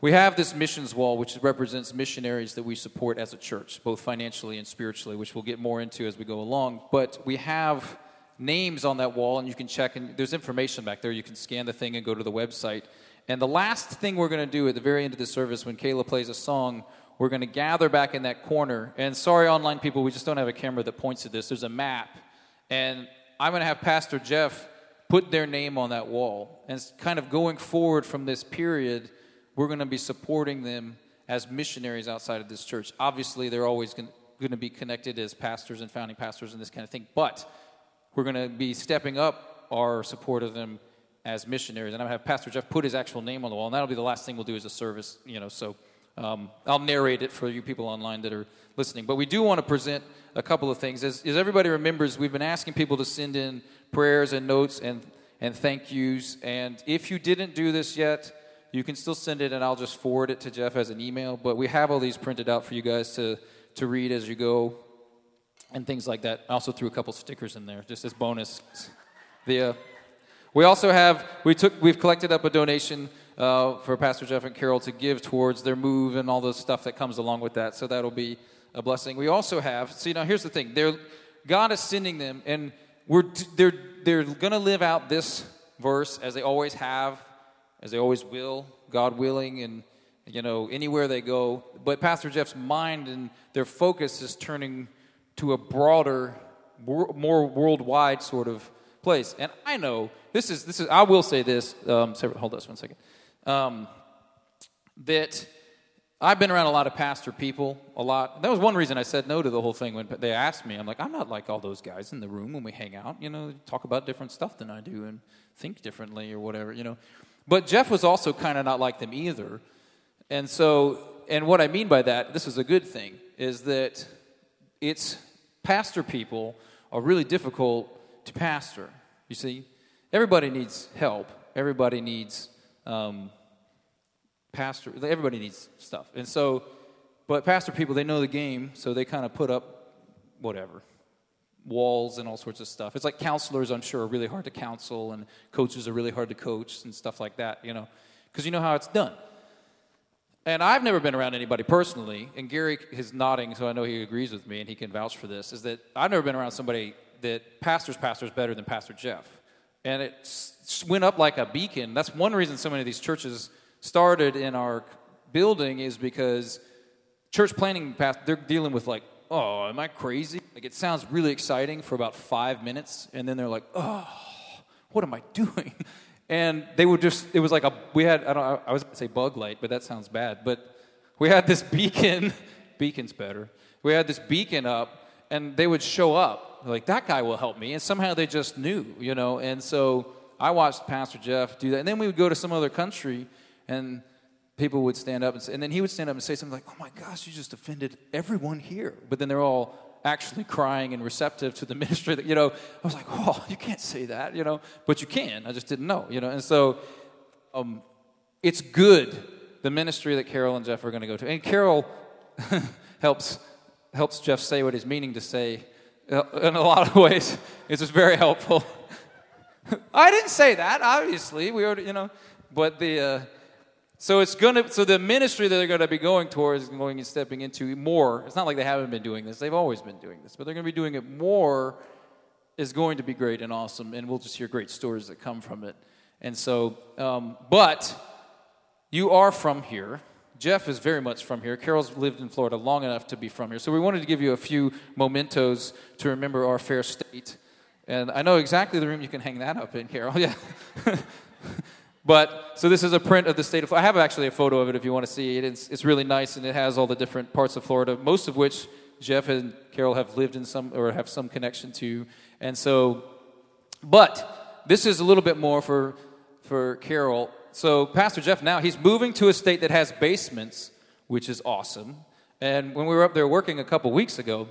Speaker 2: we have this missions wall, which represents missionaries that we support as a church, both financially and spiritually, which we'll get more into as we go along. But we have names on that wall, and you can check, and there's information back there. You can scan the thing and go to the website. And the last thing we're going to do at the very end of the service, when Kayla plays a song, we're going to gather back in that corner. And sorry, online people, we just don't have a camera that points to this. There's a map. And I'm going to have Pastor Jeff put their name on that wall. And kind of going forward from this period, we're going to be supporting them as missionaries outside of this church. Obviously, they're always going to be connected as pastors and founding pastors and this kind of thing. But we're going to be stepping up our support of them as missionaries. And I'm going to have Pastor Jeff put his actual name on the wall. And that'll be the last thing we'll do as a service, you know, so um, I'll narrate it for you people online that are listening. But we do want to present a couple of things. As, as everybody remembers, we've been asking people to send in prayers and notes and, and thank yous. And if you didn't do this yet, you can still send it and I'll just forward it to Jeff as an email. But we have all these printed out for you guys to, to read as you go and things like that. I also threw a couple stickers in there just as bonus. The, uh, we also have, we took, we've collected up a donation uh, for Pastor Jeff and Carol to give towards their move and all the stuff that comes along with that. So that'll be a blessing. We also have, see, now here's the thing they're, God is sending them, and we're, they're, they're going to live out this verse as they always have, as they always will, God willing, and you know, anywhere they go. But Pastor Jeff's mind and their focus is turning to a broader, more worldwide sort of place. And I know this is this is. I will say this. Um, hold us one second um, that I've been around a lot of pastor people, a lot. That was one reason I said no to the whole thing when they asked me. I'm like, I'm not like all those guys in the room when we hang out, you know, talk about different stuff than I do and think differently or whatever, you know. But Jeff was also kind of not like them either. And so, and what I mean by that, this is a good thing, is that it's pastor people are really difficult to pastor. You see, everybody needs help, everybody needs um, pastor, everybody needs stuff. And so, but pastor people, they know the game, so they kind of put up whatever walls and all sorts of stuff. It's like counselors, I'm sure, are really hard to counsel, and coaches are really hard to coach and stuff like that, you know, because you know how it's done. And I've never been around anybody personally, and Gary is nodding, so I know he agrees with me and he can vouch for this, is that I've never been around somebody that pastors pastors better than Pastor Jeff. And it went up like a beacon. That's one reason so many of these churches started in our building is because church planning they're dealing with like oh am i crazy? Like it sounds really exciting for about five minutes and then they're like oh what am i doing? And they would just it was like a we had i don't i was going to say bug light but that sounds bad but we had this beacon beacon's better. We had this beacon up and they would show up like that guy will help me and somehow they just knew you know? And so i watched pastor jeff do that and then we would go to some other country and people would stand up and, say, and then he would stand up and say something like, "Oh my gosh, you just offended everyone here." But then they're all actually crying and receptive to the ministry. That you know, I was like, oh, you can't say that, you know, but you can. I just didn't know, you know, and so um, it's good the ministry that Carol and Jeff are going to go to, and Carol helps helps Jeff say what he's meaning to say uh, in a lot of ways. It's just very helpful. I didn't say that, obviously. We already, you know, but the. Uh, so it's gonna. So the ministry that they're gonna be going towards, going and stepping into more. It's not like they haven't been doing this; they've always been doing this, but they're gonna be doing it more. Is going to be great and awesome, and we'll just hear great stories that come from it. And so, um, but you are from here. Jeff is very much from here. Carol's lived in Florida long enough to be from here. So we wanted to give you a few mementos to remember our fair state. And I know exactly the room you can hang that up in, Carol. Yeah. But so this is a print of the state of Florida. I have actually a photo of it if you want to see it. It's, it's really nice and it has all the different parts of Florida, most of which Jeff and Carol have lived in some or have some connection to. And so, but this is a little bit more for, for Carol. So Pastor Jeff now, he's moving to a state that has basements, which is awesome. And when we were up there working a couple weeks ago,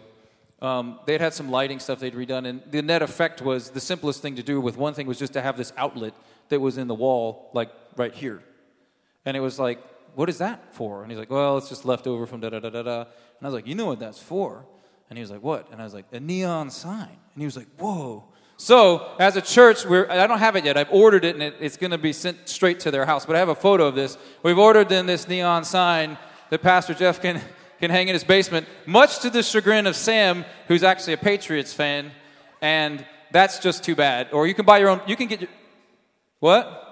Speaker 2: um, they'd had some lighting stuff they'd redone, and the net effect was the simplest thing to do with one thing was just to have this outlet that was in the wall, like right here. And it was like, what is that for? And he's like, well, it's just left over from da da da da da. And I was like, you know what that's for? And he was like, what? And I was like, a neon sign. And he was like, whoa. So, as a church, we're, I don't have it yet. I've ordered it, and it, it's going to be sent straight to their house. But I have a photo of this. We've ordered them this neon sign that Pastor Jeff can, can hang in his basement, much to the chagrin of Sam, who's actually a Patriots fan. And that's just too bad. Or you can buy your own, you can get what?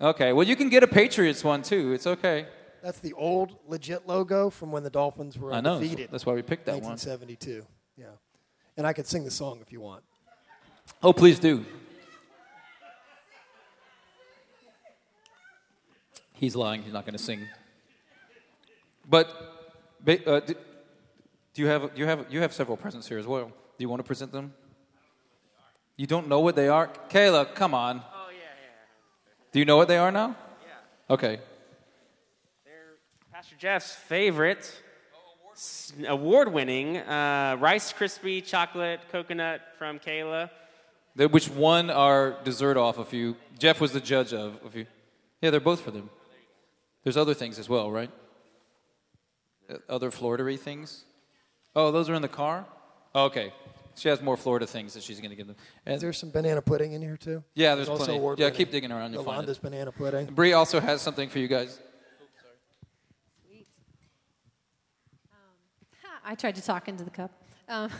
Speaker 2: Okay, well, you can get a Patriots one too. It's okay.
Speaker 1: That's the old legit logo from when the Dolphins were
Speaker 2: I know.
Speaker 1: undefeated.
Speaker 2: That's why we picked that one.
Speaker 1: 1972. Yeah. And I could sing the song if you want.
Speaker 2: Oh, please do. He's lying. He's not going to sing. But uh, do, do you have you have you have several presents here as well? Do you want to present them? You don't know what they are, Kayla? Come on.
Speaker 3: Oh yeah, yeah.
Speaker 2: Do you know what they are now?
Speaker 3: Yeah.
Speaker 2: Okay.
Speaker 3: They're Pastor Jeff's favorite, award-winning uh, Rice Krispie chocolate coconut from Kayla.
Speaker 2: The- Which one are dessert off of you? Jeff was the judge of. Of you. Yeah, they're both for them. There's other things as well, right? Uh, Other Florida things. Oh, those are in the car. okay. She has more Florida things that she's going to give them.
Speaker 1: Is
Speaker 2: And
Speaker 1: there some banana pudding in here too?
Speaker 2: yeah, there's
Speaker 1: also
Speaker 2: plenty.
Speaker 1: award
Speaker 2: Yeah, keep digging around. You'll find
Speaker 1: Yolanda's
Speaker 2: it.
Speaker 1: banana pudding.
Speaker 2: Bree also has something for you guys.
Speaker 4: I tried to talk into the cup. Um,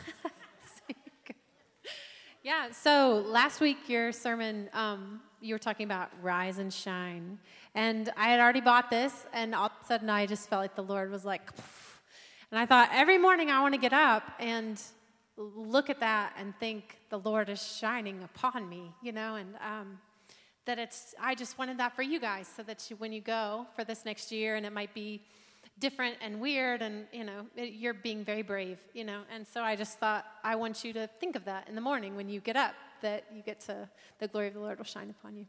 Speaker 4: yeah, so last week your sermon, um, you were talking about rise and shine. And I had already bought this, and all of a sudden I just felt like the Lord was like, "Pff." and I thought every morning I want to get up and look at that and think the Lord is shining upon me, you know, and um, that it's, I just wanted that for you guys so that you, when you go for this next year, and it might be different and weird and you know it, you're being very brave you know and so i just thought i want you to think of that in the morning when you get up that you get to the glory of the lord will shine upon you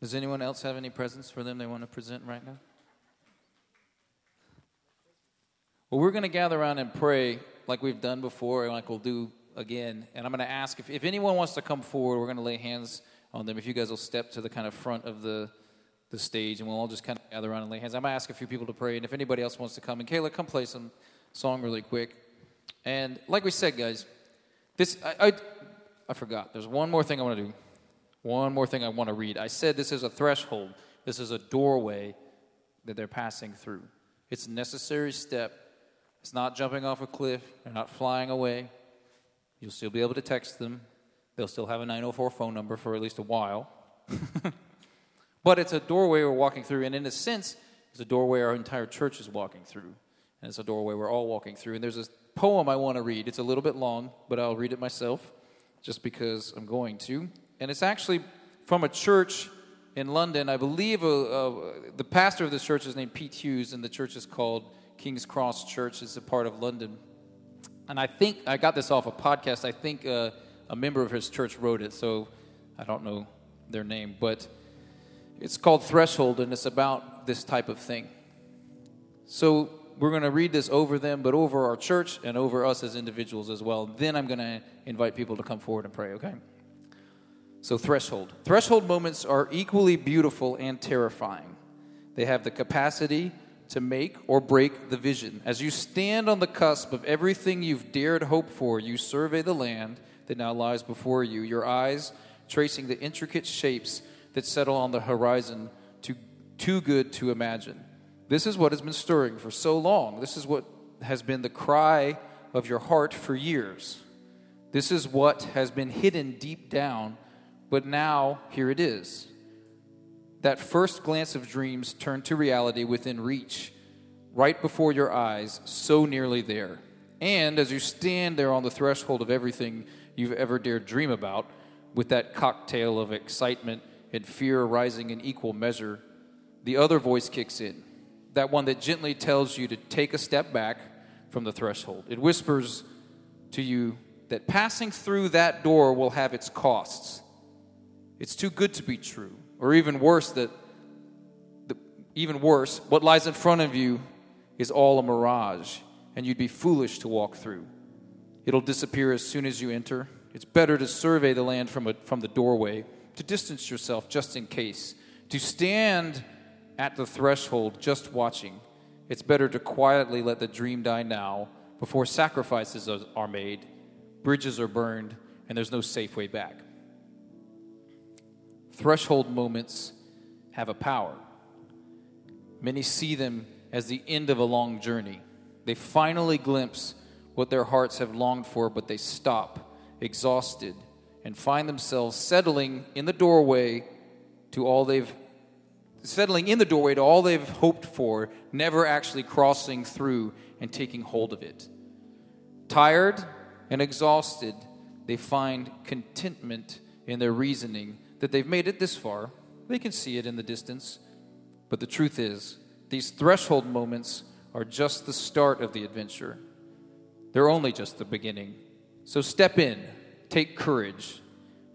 Speaker 2: Does anyone else have any presents for them they want to present right now? Well, we're going to gather around and pray like we've done before and like we'll do again. And I'm going to ask if, if anyone wants to come forward, we're going to lay hands on them. If you guys will step to the kind of front of the, the stage and we'll all just kind of gather around and lay hands. I'm going to ask a few people to pray. And if anybody else wants to come, and Kayla, come play some song really quick. And like we said, guys, this, I, I, I forgot. There's one more thing I want to do. One more thing I want to read. I said this is a threshold, this is a doorway that they're passing through. It's a necessary step. It's not jumping off a cliff, they're not flying away. You'll still be able to text them. They'll still have a 904 phone number for at least a while. but it's a doorway we're walking through, and in a sense, it's a doorway our entire church is walking through. And it's a doorway we're all walking through. And there's a poem I want to read. It's a little bit long, but I'll read it myself just because I'm going to. And it's actually from a church in London. I believe uh, uh, the pastor of this church is named Pete Hughes, and the church is called King's Cross Church. is a part of London. And I think I got this off a podcast. I think uh, a member of his church wrote it, so I don't know their name, but it's called Threshold, and it's about this type of thing. So we're going to read this over them, but over our church and over us as individuals as well. Then I'm going to invite people to come forward and pray, okay? So, threshold. Threshold moments are equally beautiful and terrifying. They have the capacity to make or break the vision. As you stand on the cusp of everything you've dared hope for, you survey the land that now lies before you, your eyes tracing the intricate shapes that settle on the horizon too, too good to imagine. This is what has been stirring for so long. This is what has been the cry of your heart for years. This is what has been hidden deep down, but now here it is. That first glance of dreams turned to reality within reach, right before your eyes, so nearly there. And as you stand there on the threshold of everything you've ever dared dream about, with that cocktail of excitement and fear rising in equal measure, the other voice kicks in that one that gently tells you to take a step back from the threshold. It whispers to you that passing through that door will have its costs. It's too good to be true. Or even worse, that the, even worse, what lies in front of you is all a mirage, and you'd be foolish to walk through. It'll disappear as soon as you enter. It's better to survey the land from, a, from the doorway, to distance yourself just in case, to stand at the threshold just watching. It's better to quietly let the dream die now before sacrifices are made, bridges are burned, and there's no safe way back. Threshold moments have a power. Many see them as the end of a long journey. They finally glimpse what their hearts have longed for, but they stop, exhausted, and find themselves settling in the doorway to all they've settling in the doorway to all they've hoped for, never actually crossing through and taking hold of it. Tired and exhausted, they find contentment in their reasoning that they've made it this far. They can see it in the distance. But the truth is, these threshold moments are just the start of the adventure. They're only just the beginning. So step in, take courage.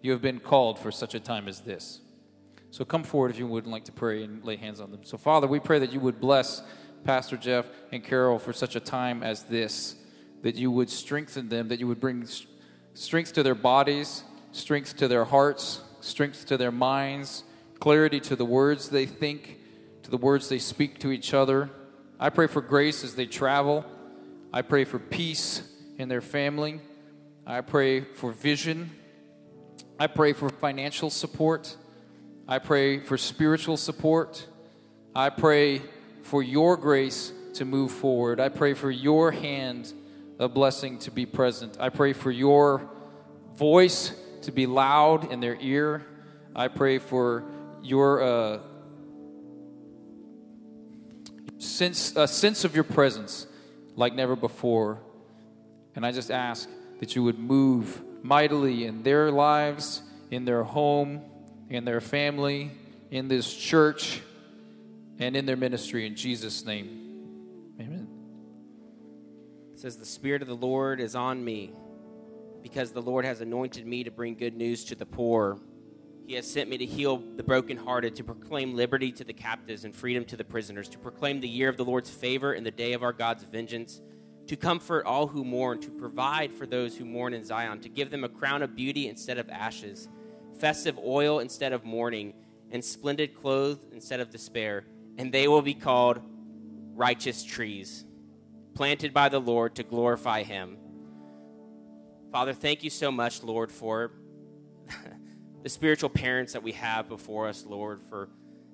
Speaker 2: You have been called for such a time as this. So come forward if you would like to pray and lay hands on them. So, Father, we pray that you would bless Pastor Jeff and Carol for such a time as this, that you would strengthen them, that you would bring strength to their bodies, strength to their hearts, strength to their minds, clarity to the words they think, to the words they speak to each other. I pray for grace as they travel. I pray for peace in their family. I pray for vision. I pray for financial support. I pray for spiritual support. I pray for your grace to move forward. I pray for your hand of blessing to be present. I pray for your voice to be loud in their ear. I pray for your uh, sense, a sense of your presence like never before. And I just ask that you would move mightily in their lives, in their home, in their family, in this church, and in their ministry. In Jesus' name, amen.
Speaker 5: It says, The Spirit of the Lord is on me because the Lord has anointed me to bring good news to the poor. He has sent me to heal the brokenhearted, to proclaim liberty to the captives and freedom to the prisoners, to proclaim the year of the Lord's favor and the day of our God's vengeance, to comfort all who mourn, to provide for those who mourn in Zion, to give them a crown of beauty instead of ashes festive oil instead of mourning, and splendid clothes instead of despair. And they will be called righteous trees, planted by the Lord to glorify Him. Father, thank you so much, Lord, for the spiritual parents that we have before us, Lord, for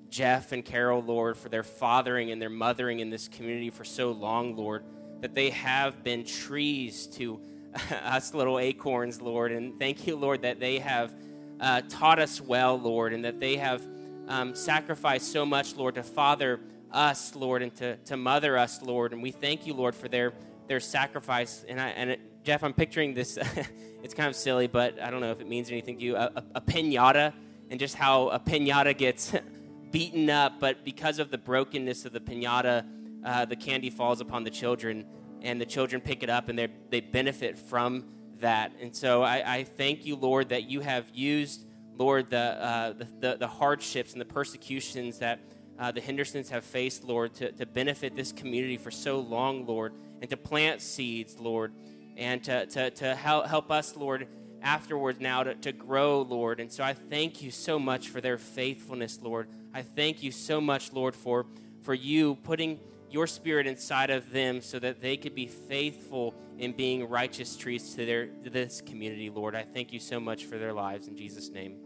Speaker 5: Jeff and Carol, Lord, for their fathering and their mothering in this community for so long, Lord, that they have been trees to us little acorns, Lord. And thank you, Lord, that they have uh, taught us well, Lord, and that they have um, sacrificed so much, Lord, to father us, Lord, and to, to mother us, Lord. And we thank you, Lord, for their, their sacrifice. And, I, and it, Jeff, I'm picturing this, it's kind of silly, but I don't know if it means anything to you a, a, a pinata, and just how a pinata gets beaten up, but because of the brokenness of the pinata, uh, the candy falls upon the children, and the children pick it up and they benefit from that. And so I, I thank you, Lord, that you have used, Lord, the, uh, the, the, the, hardships and the persecutions that uh, the Hendersons have faced, Lord, to, to benefit this community for so long, Lord, and to plant seeds, Lord, and to, to, to help, help us, Lord, afterwards now to, to grow, Lord. And so I thank you so much for their faithfulness, Lord. I thank you so much, Lord, for, for you putting your spirit inside of them so that they could be faithful in being righteous trees to, their, to this community, Lord. I thank you so much for their lives in Jesus' name.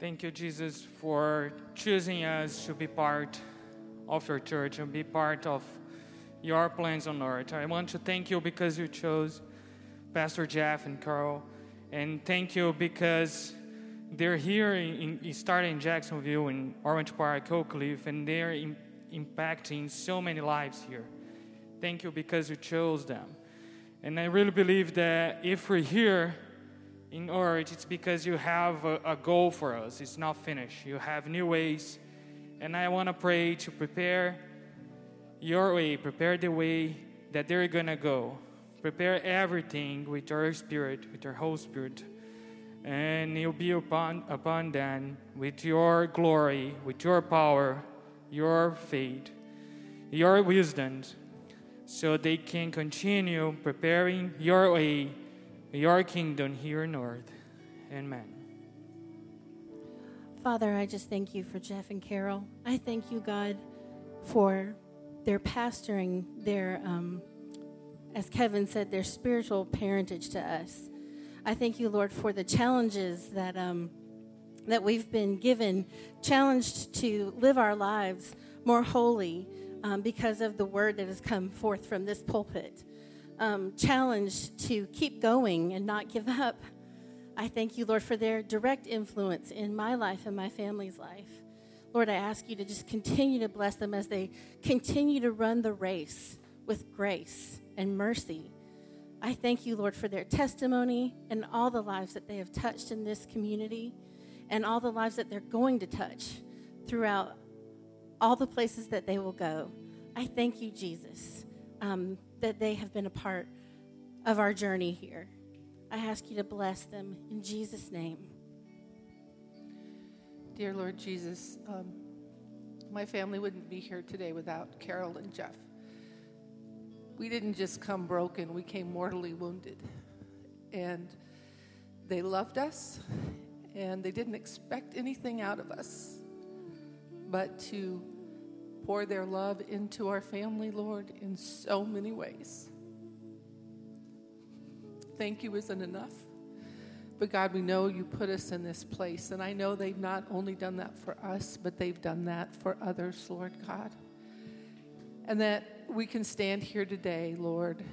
Speaker 6: Thank you, Jesus, for choosing us to be part of your church and be part of your plans on earth. I want to thank you because you chose Pastor Jeff and Carl, and thank you because they're here in, in starting in Jacksonville in Orange Park, Oakleaf, and they're in, impacting so many lives here. Thank you because you chose them. And I really believe that if we're here in Orange, it's because you have a, a goal for us. It's not finished. You have new ways. And I want to pray to prepare your way, prepare the way that they're going to go. Prepare everything with your spirit, with your whole spirit. And you'll be upon, upon them with your glory, with your power, your faith, your wisdom, so they can continue preparing your way, your kingdom here on earth. Amen.
Speaker 7: Father, I just thank you for Jeff and Carol. I thank you, God, for their pastoring, their, um, as Kevin said, their spiritual parentage to us. I thank you, Lord, for the challenges that um, that we've been given, challenged to live our lives more holy um, because of the word that has come forth from this pulpit. Um, challenged to keep going and not give up. I thank you, Lord, for their direct influence in my life and my family's life. Lord, I ask you to just continue to bless them as they continue to run the race with grace and mercy. I thank you, Lord, for their testimony and all the lives that they have touched in this community and all the lives that they're going to touch throughout all the places that they will go. I thank you, Jesus, um, that they have been a part of our journey here. I ask you to bless them in Jesus' name.
Speaker 8: Dear Lord Jesus, um, my family wouldn't be here today without Carol and Jeff. We didn't just come broken, we came mortally wounded. And they loved us, and they didn't expect anything out of us but to pour their love into our family, Lord, in so many ways. Thank you isn't enough. But God, we know you put us in this place. And I know they've not only done that for us, but they've done that for others, Lord God. And that we can stand here today, Lord,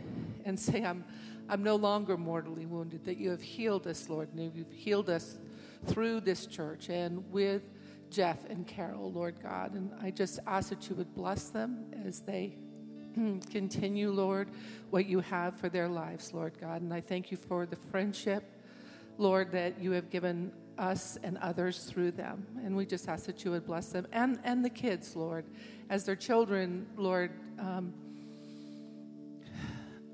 Speaker 8: and say, I'm, I'm no longer mortally wounded, that you have healed us, Lord, and you've healed us through this church and with Jeff and Carol, Lord God. And I just ask that you would bless them as they continue, Lord, what you have for their lives, Lord God. And I thank you for the friendship, Lord, that you have given us and others through them. And we just ask that you would bless them and, and the kids, Lord, as their children, Lord, um,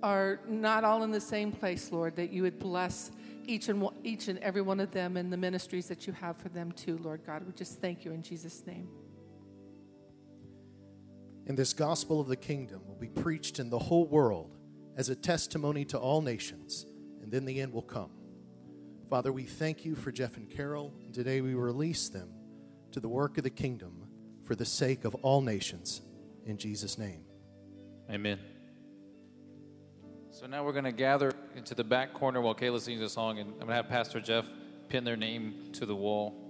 Speaker 8: are not all in the same place, Lord, that you would bless each and, each and every one of them and the ministries that you have for them too, Lord God. We just thank you in Jesus' name.
Speaker 9: And this gospel of the kingdom will be preached in the whole world as a testimony to all nations, and then the end will come. Father, we thank you for Jeff and Carol, and today we release them to the work of the kingdom for the sake of all nations. In Jesus' name.
Speaker 2: Amen. So now we're going to gather into the back corner while Kayla sings a song, and I'm going to have Pastor Jeff pin their name to the wall.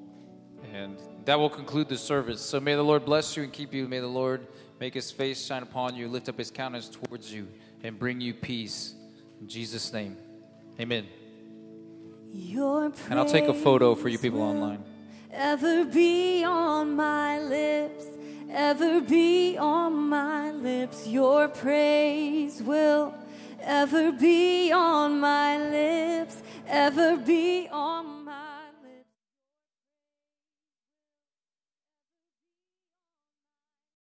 Speaker 2: And that will conclude the service. So may the Lord bless you and keep you. May the Lord make his face shine upon you, lift up his countenance towards you, and bring you peace. In Jesus' name. Amen.
Speaker 10: Your
Speaker 2: And I'll take a photo for you people online.
Speaker 10: Ever be on my lips, ever be on my lips. Your praise will ever be on my lips, ever be on